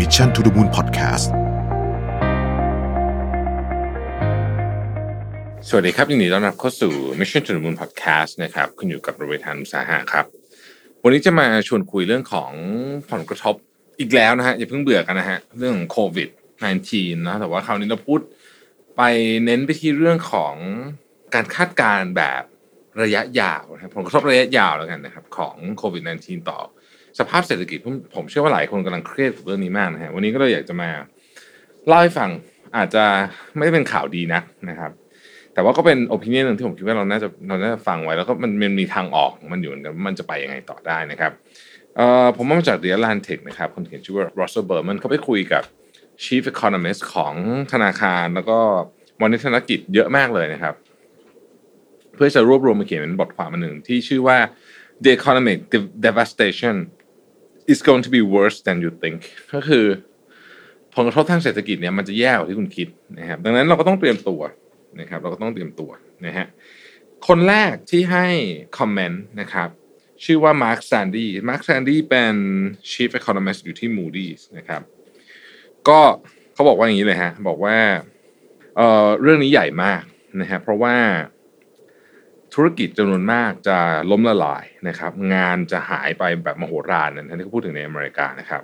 Mission to the Moon Podcast สวัสดีครับยินดีต้อนรับเข้าสู่ Mission to the Moon Podcast นะครับคุณอยู่กับโรเบิร์ตานุสาหะครับ วันนี้จะมาชวนคุยเรื่องของผลกระทบอีกแล้วนะฮะอย่าเพิ่งเบื่อกันนะฮะเรื่องโควิด -19 นะแต่ว่าคราวนี้เราพูดไปเน้นไปที่เรื่องของการคาดการณ์แบบระยะยาวนะผลกระทบระยะยาวแล้วกันนะครับ ของโควิด -19 ต่อ สภาพเศรษฐกิจผมผมเชื่อว่าหลายคนกำลังเครียดกับเรื่องนี้มากนะฮะวันนี้ก็เลยอยากจะมาเล่าให้ฟังอาจจะไม่ได้เป็นข่าวดีนักนะครับ แต่ว่าก็เป็นโอปิเนียนหนึ่งที่ผมคิดว่าเราน่าจะเราน่าจะฟังไว้ แล้วก็มันมันมีทางออกมันอยู่เหมือนกันว่ามันจะไปยังไงต่อได้นะครับเอ่อผมมาจาก The Atlantic นะครับคนเขียนชื่อว่า Russell Berman เขาไปคุยกับ Chief Economist ของธนาคาร แล้วก็มนิธนกิจเยอะมากเลยนะครับ เพื่อจะรวบรวมมาเขียนเป็นบทความอันหนึ่งที่ชื่อว่า The Economic Devastation is going to be worse than you think ก็คือผลกระทบทางเศรษฐกิจเนี่ยมันจะแย่กว่าที่คุณคิดนะครับ ดังนั้นเราก็ต้องเตรียมตัวนะครับ เราก็ต้องเตรียมตัวนะฮะคนแรกที่ให้ comment นะครับชื่อว่า Mark Zandi Mark Zandi เป็น Chief Economist อยู่ที่ Moody's นะครับ ก็เขาบอกว่าอย่างนี้เลยฮะบอกว่าเอ่อเรื่องนี้ใหญ่มากนะฮะเพราะว่า ธุรกิจจำนวนมากจะล้มละลายนะครับ งานจะหายไปแบบมโหฬารนั่นที่เขาพูดถึงในอเมริกานะครับ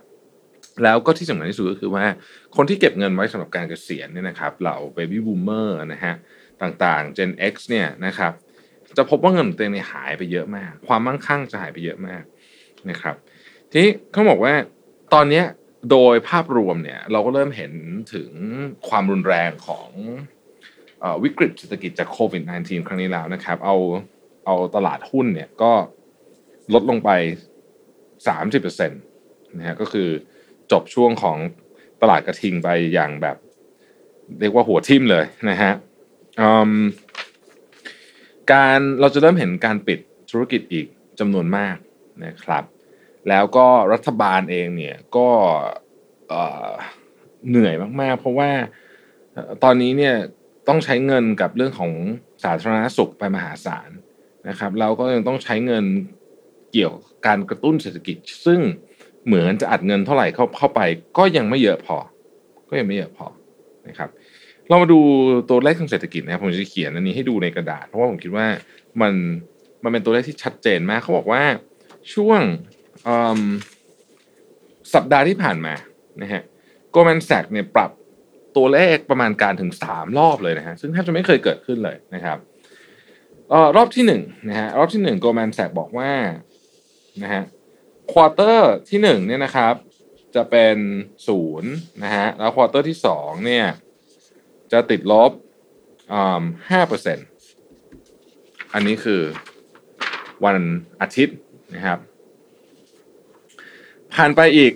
แล้วก็ที่สำคัญที่สุดก็คือว่า คนที่เก็บเงินไว้สำหรับการเกษียณเนี่ยนะครับเหล่า Baby Boomer นะฮะต่างๆ Gen X เนี่ยนะครับ จะพบว่าเงินของตัวเองเนี่ยหายไปเยอะมาก ความมั่งคั่งจะหายไปเยอะมากนะครับ ทีนี้เขาบอกว่าตอนนี้โดยภาพรวมเนี่ยเราก็เริ่มเห็นถึงความรุนแรงของ วิกฤตเศรษฐกิจจากโควิด -19 ครั้งนี้แล้วนะครับ เอาเอาตลาดหุ้นเนี่ยก็ลดลงไป 30%นะฮะก็คือจบช่วงของตลาดกระทิงไปอย่างแบบ เรียกว่าหัวทิ่มเลยนะฮะการเราจะเริ่มเห็นการปิดธุรกิจอีกจำนวนมากนะครับ แล้วก็รัฐบาลเองเนี่ยก็เหนื่อยมากๆ เพราะว่าตอนนี้เนี่ย ต้องใช้เงินกับเรื่องของสาธารณสุขไปมหาศาลนะครับ เราก็ยังต้องใช้เงินเกี่ยวกับการกระตุ้นเศรษฐกิจ ซึ่งเหมือนจะอัดเงินเท่าไหร่เข้าเข้าไป ก็ยังไม่เยอะพอ ก็ยังไม่เยอะพอนะครับ เรามาดูตัวเลขทางเศรษฐกิจนะครับผมจะเขียนอันนี้ให้ดูในกระดาษ เพราะว่าผมคิดว่ามันมันเป็นตัวเลขที่ชัดเจนมากเขาบอกว่าช่วงสัปดาห์ที่ผ่านมานะฮะ Goldman Sachs เนี่ยปรับ ตัวเลขประมาณการถึง 3 รอบเลยนะฮะซึ่งแทบจะไม่เคยเกิดขึ้นเลยนะครับออรอบที่1นะฮะรอบที่1 Goldman Sachs บอกว่านะฮะ quarter ที่1เนี่ยนะครับ จะเป็นศูนย์นะฮะแล้ว quarter ที่2เนี่ยจะติดลบห้าเปอร์เซ็นอันนี้คือวันอาทิตย์นะครับ ผ่านไปอีก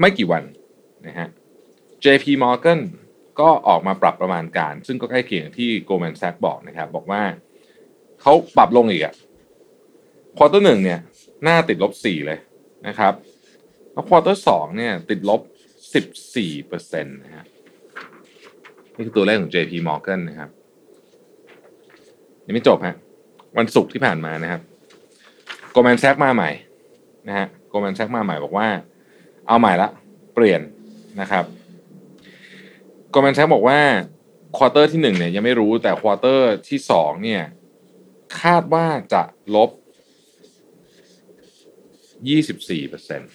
ไม่กี่วันนะฮะ JP Morgan ก็ออกมาปรับประมาณการ ซึ่งก็ใกล้เคียงที่ Goldman Sachs บอกนะครับ บอกว่าเขาปรับลงอีกอะควอเตอร์หนึ่งเนี่ย หน้าติดลบสี่เลยนะครับ แล้ว quarter สองเนี่ย ติดลบสิบสี่เปอร์เซ็นต์นะฮะนี่คือตัวเลขของ JP Morgan นะครับยังไม่จบฮะวันศุกร์ที่ผ่านมานะครับ Goldman Sachs มาใหม่นะฮะ Goldman Sachs มาใหม่บอกว่า เอาใหม่ละ เปลี่ยนนะครับ Goldman Sachs บอกว่า quarter ที่หนึ่งเนี่ยยังไม่รู้แต่ quarter ที่สองเนี่ยคาดว่าจะลบ24เปอร์เซ็นต์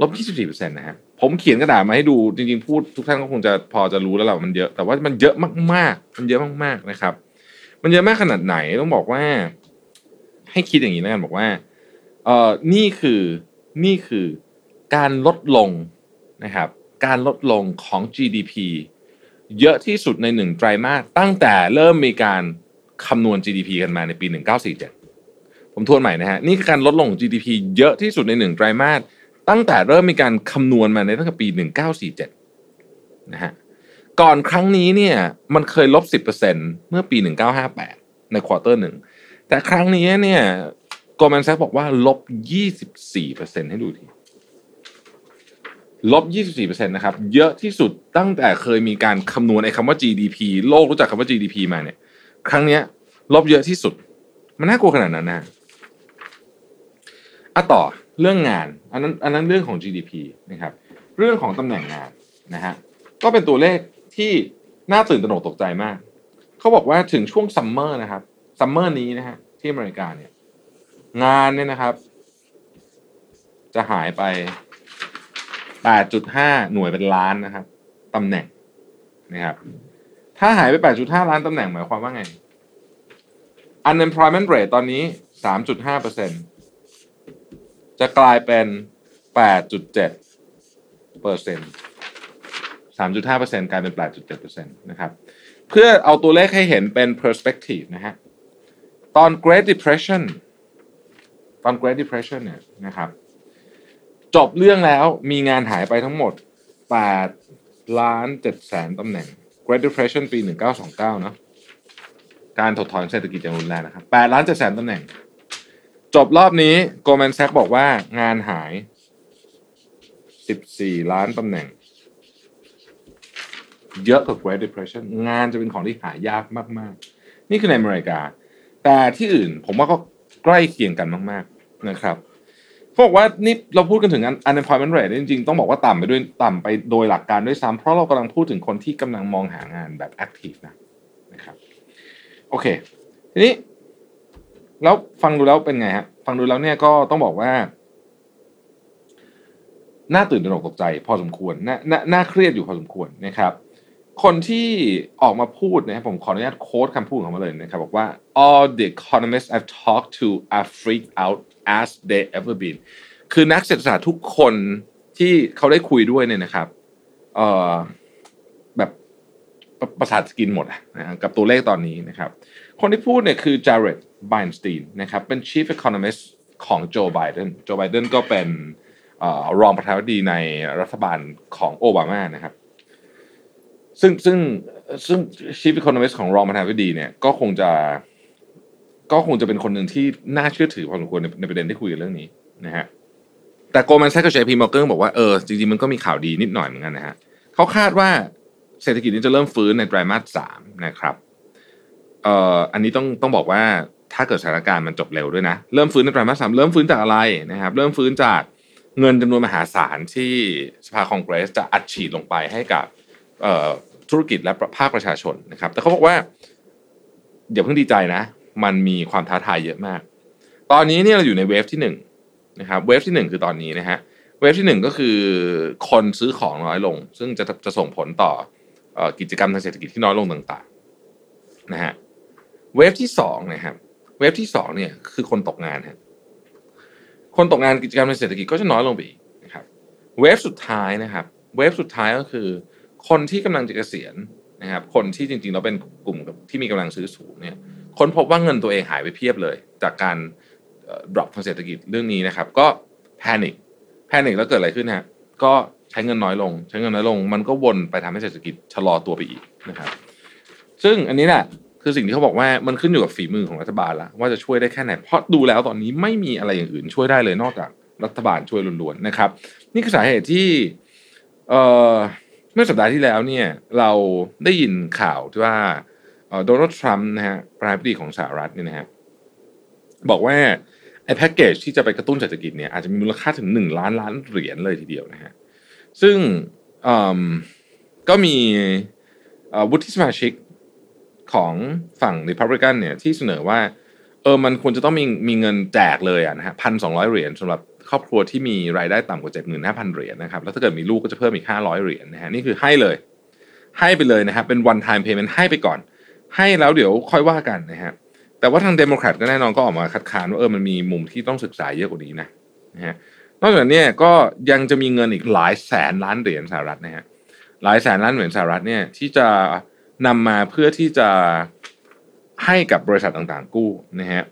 ลบ24%นตนะฮะผมเขียนกระดาษมาให้ดูจริงๆพูดทุกท่านก็คงจะพอจะรู้แล้วแหละว่ามันเยอะแต่ว่ามันเยอะมากๆ มันเยอะมากๆนะครับ มันเยอะมากขนาดไหนต้องบอกว่า ให้คิดอย่างนี้แล้วกันบอกว่าเอ่อนี่คือนี่คือการลดลงนะครับ การลดลงของ GDP เยอะที่สุดในหนึ่งไตรมาสตั้งแต่เริ่มมีการคำนวณ GDP กันมาในปี 1947 ผมทวนใหม่นะฮะนี่คือการลดลงของ GDP เยอะที่สุดในหนึ่งไตรมาสตั้งแต่เริ่มมีการคำนวณมาในตั้งแต่ปี 1947 นะฮะก่อนครั้งนี้เนี่ยมันเคยลบ 10%เมื่อปี 1958 ใน quarter หนึ่งแต่ครั้งนี้เนี่ย Goldman Sachs บอกว่าลบ 24%ให้ดูที ลบ 24%นะครับ เยอะที่สุดตั้งแต่เคยมีการคำนวณไอ้คำว่า GDP โลกรู้จักคำว่า GDP มาเนี่ย ครั้งเนี้ย ลบเยอะที่สุด มันน่ากลัวขนาดนั้นนะอะต่อเรื่องงาน อันนั้น อันนั้นเรื่องของ GDP นะครับ เรื่องของตำแหน่งงานนะฮะ ก็เป็นตัวเลขที่น่าตื่นตระหนกตกใจมาก เขาบอกว่าถึงช่วง summer นะครับ summer นี้นะฮะที่อเมริกาเนี่ย งานเนี่ยนะครับ จะหายไป 8.5 หน่วยเป็นล้านนะครับตำแหน่งนะครับ ถ้าหายไป 8.5 ล้านตำแหน่งหมายความว่าไง unemployment rate ตอนนี้ 3.5เปอร์เซ็นจะกลายเป็น 8.7เปอร์เซ็น3.5เปอร์เซ็นกลายเป็น 8.7เปอร์เซ็นตนะครับ เพื่อเอาตัวเลขให้เห็นเป็น perspective นะฮะ ตอน Great Depression ตอน Great Depression เนี่ยนะครับ จบเรื่องแล้วมีงานหายไปทั้งหมด8ล้าน7แสนตำแหน่ง Great Depression ปี 1929 เนาะการถดถอนเศรษฐกิจอย่างรุนแรงนะครับ8ล้าน7แสนตำแหน่ง จบรอบนี้ Goldman Sachs บอกว่างานหาย 14 ล้านตำแหน่ง เยอะกว่า Great Depression งานจะเป็นของที่หายากมาก ๆ นี่คือในอเมริกา แต่ที่อื่นผมว่าก็ใกล้เคียงกันมาก ๆ นะครับ เขาบอกว่านี่เราพูดกันถึง unemployment rate จริงๆ ต้องบอกว่าต่ำไปด้วยต่ำไปโดยหลักการด้วยซ้ำเพราะเรากำลังพูดถึงคนที่กำลังมองหางานแบบ active นะนะครับโอเค ทีนี้ แล้วฟังดูแล้วเป็นไงฮะฟังดูแล้วเนี่ยก็ต้องบอกว่าน่าตื่นตระหนกตกใจ พอสมควรน่าน่าน่าเครียดอยู่พอสมควรนะครับ คนที่ออกมาพูดนะครับผมขออนุญาตโค้ดคำพูดของมาเลยนะครับบอกว่า all the economists I've talked to are freaked out as they ever been คือนักเศรษฐศาสตร์ทุกคนที่เขาได้คุยด้วยเนี่ยนะครับเอ่อแบบประสาทกินหมดอะนะกับตัวเลขตอนนี้นะครับ คนที่พูดเนี่ยคือ Jared Bernstein นะครับเป็น Chief Economist ของ Joe Biden Joe Biden ก็เป็นอรองประธานาธิบดีในรัฐบาลของโอบามานะครับ ซึ่งซึ่งซึ่ง Chief Economist ของรองประธานาธิบดีเนี่ยก็คงจะก็คงจะเป็นคนหนึ่งที่น่าเชื่อถือพอสมควรในในประเด็นที่คุยกันเรื่องนี้นะฮะแต่โกลแมนแซกกับ JP Morgan บอกว่าเออจริงๆมันก็มีข่าวดีนิดหน่อยเหมือนกันนะฮะเขาคาดว่าเศรษฐกิจนี้จะเริ่มฟื้นในไตรมาสสามนะครับเอ่ออันนี้ต้องต้องบอกว่าถ้าเกิดสถานการณ์มันจบเร็วด้วยนะ เริ่มฟื้นในไตรมาสสามเริ่มฟื้นจากอะไรนะครับ เริ่มฟื้นจากเงินจำนวนมหาศาลที่สภาคองเกรสจะอัดฉีดลงไปให้กับเอ่อ ธุรกิจและภาคประชาชนนะครับ แต่เขาบอกว่าอย่าเพิ่งดีใจนะ มันมีความท้าทายเยอะมาก ตอนนี้เนี่ยเราอยู่ในเวฟที่หนึ่งนะครับเวฟที่หนึ่งคือตอนนี้นะฮะเวฟที่หนึ่งก็คือคนซื้อของน้อยลง ซึ่งจะจะส่งผลต่ออกิจกรรมทางเศรษฐกิจที่น้อยลงต่างๆนะฮะwave ที่สองนะครับ wave ที่สองเนี่ยคือคนตกงานฮะคนตกงานกิจกรรมทางเศรษฐกิจก็จะน้อยลงไปอีกนะครับ wave สุดท้ายนะครับ wave สุดท้ายก็คือ คนที่กำลังจะเกษียณนะครับ คนที่จริงๆเราเป็นกลุ่มที่มีกำลังซื้อสูงเนี่ยค้นพบว่าเงินตัวเองหายไปเพียบเลย จากการ drop ทางเศรษฐกิจเรื่องนี้นะครับ ก็ panic panic แล้วเกิดอะไรขึ้นฮะก็ใช้เงินน้อยลง ใช้เงินน้อยลง มันก็วนไปทำให้เศรษฐกิจชะลอตัวไปอีกนะครับ ซึ่งอันนี้แหละคือสิ่งที่เขาบอกว่ามันขึ้นอยู่กับฝีมือของรัฐบาลแล้วว่าจะช่วยได้แค่ไหนเพราะดูแล้วตอนนี้ไม่มีอะไรอย่างอื่นช่วยได้เลยนอกจากรัฐบาลช่วยล้วนๆนะครับ นี่คือสาเหตุที่เอ่อ มื่อสัปดาห์ที่แล้วเนี่ยเราได้ยินข่าวที่ว่าโดนัลด์ทรัมป์นะฮะประธานาธิบดีของสหรัฐเนี่ยนะฮะบอกว่าไอ้แพ็กเกจที่จะไปกระตุ้นเศรษฐกิจเนี่ยอาจจะมีมูลค่าถึงหนึ่งล้านล้านเหรียญเลยทีเดียวนะฮะซึ่งก็มีวุฒิสมาชิกของฝั่ง Republican เนี่ยที่เสนอว่า ออมันควรจะต้องมีมีเงินแจกเลยอะนะฮะพันสองร้อยเหรียญสำหรับครอบครัวที่มีรายได้ต่ำกว่าเจ็ดหมื่นห้าพันเหรียญนะครับแล้วถ้าเกิดมีลูกก็จะเพิ่มอีกห้าร้อยเหรียญนะฮะนี่คือให้เลย ให้ไปเลยนะครับเป็น one time payment ให้ไปก่อน ให้แล้วเดี๋ยวค่อยว่ากันนะฮะแต่ว่าทางเดโมแครตก็แน่นอนก็ออกมาคัดค้านว่าเออมันมีมุมที่ต้องศึกษาเยอะกว่านี้นะนะฮะนอกจากนี้ก็ยังจะมีเงินอีกหลายแสนล้านเหรียญสหรัฐนะฮะหลายแสนล้านเหรียญสหรัฐเนี่ยที่จะนำมาเพื่อที่จะ ให้กับบริษัทต่างๆ กู้นะฮะ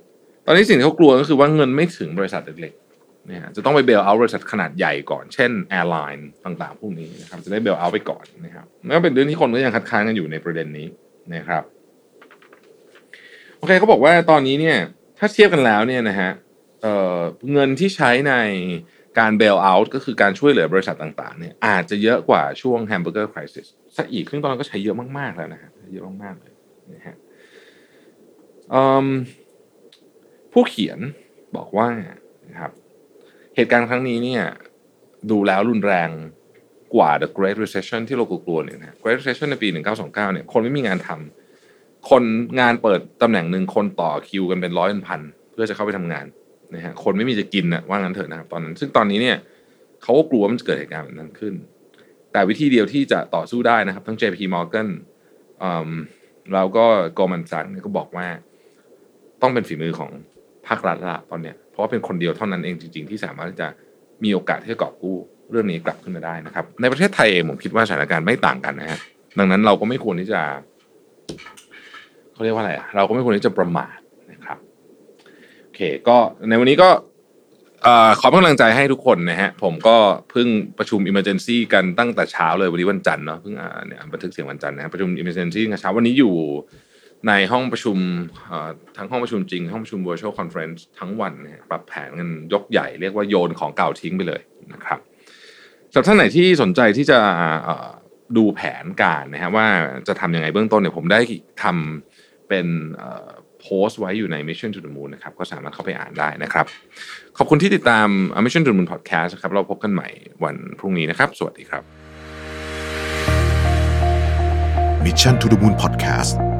ตอนนี้สิ่งที่เขากลัวก็คือว่าเงินไม่ถึงบริษัทเล็กๆนะฮะจะต้องไป bail out บริษัทขนาดใหญ่ก่อน เช่น airline ต่างๆ พวกนี้นะครับจะได้ bail out ไปก่อนนะครับนั่นเป็นเรื่องที่คนก็ยังคัดค้านกันอยู่ในประเด็นนี้นะครับโอเคเขาบอกว่าตอนนี้เนี่ยถ้าเทียบกันแล้วเนี่ยนะฮะเเงินที่ใช้ในการเบลเอาท์ก็คือการช่วยเหลือบริษัทต่างๆเนี่ยอาจจะเยอะกว่าช่วงแฮมเบอร์เกอร์คริสิสซะอีกซึ่งตอนนั้นก็ใช้เยอะมากๆแล้วนะฮะเยอะมากๆเลยนะฮะ ผู้เขียนบอกว่านะครับเหตุการณ์ครั้งนี้เนี่ยดูแล้วรุนแรงกว่า the Great Recession ที่เรากลัวเนี่ยนะ Great Recession ในปี 1929เนี่ยคนไม่มีงานทำคนงานเปิดตำแหน่งหนึ่งคนต่อคิวกันเป็นร้อยเป็นพันเพื่อจะเข้าไปทำงานนะฮะคนไม่มีจะกินนะว่างั้นเถอะนะครับตอนนั้น ซึ่งตอนนี้เนี่ยเขาก็กลัวมันจะเกิดเหตุการณ์แบบนั้นขึ้น แต่วิธีเดียวที่จะต่อสู้ได้นะครับ ทั้ง JP Morgan เราก็ Goldman Sachs ก็บอกว่า ต้องเป็นฝีมือของภาครัฐละตอนเนี้ยเพราะว่าเป็นคนเดียวเท่านั้นเองจริง ๆ ที่สามารถจะมีโอกาสที่จะกอบกู้เรื่องนี้กลับขึ้นมาได้นะครับ ในประเทศไทยเองผมคิดว่าสถานการณ์ไม่ต่างกันนะฮะดังนั้นเราก็ไม่ควรที่จะเขาเรียกว่าอะไรเราก็ไม่ควรที่จะประมาทนะครับโอเค ก็ในวันนี้ก็ขอเป็นกำลังใจให้ทุกคนนะฮะผมก็เพิ่งประชุม emergency กันตั้งแต่เช้าเลยวันนี้วันจันทร์เนาะเพิ่งเนี่ยบันทึกเสียงวันจันทร์นะประชุม emergency กันเช้าวันนี้อยู่ ในห้องประชุมทั้งห้องประชุมจริง ห้องประชุม virtual conference ทั้งวันปรับแผนกันยกใหญ่เรียกว่าโยนของเก่าทิ้งไปเลยนะครับสำหรับท่านไหนที่สนใจที่จะดูแผนการนะฮะว่าจะทำยังไงเบื้องต้นเนี่ยผมได้ทำเป็นโพสต์ไว้อยู่ใน Mission to the Moon นะครับก็สามารถเข้าไปอ่านได้นะครับ ขอบคุณที่ติดตาม Mission to the Moon Podcast ครับเราพบกันใหม่วันพรุ่งนี้นะครับ สวัสดีครับ Mission to the Moon Podcast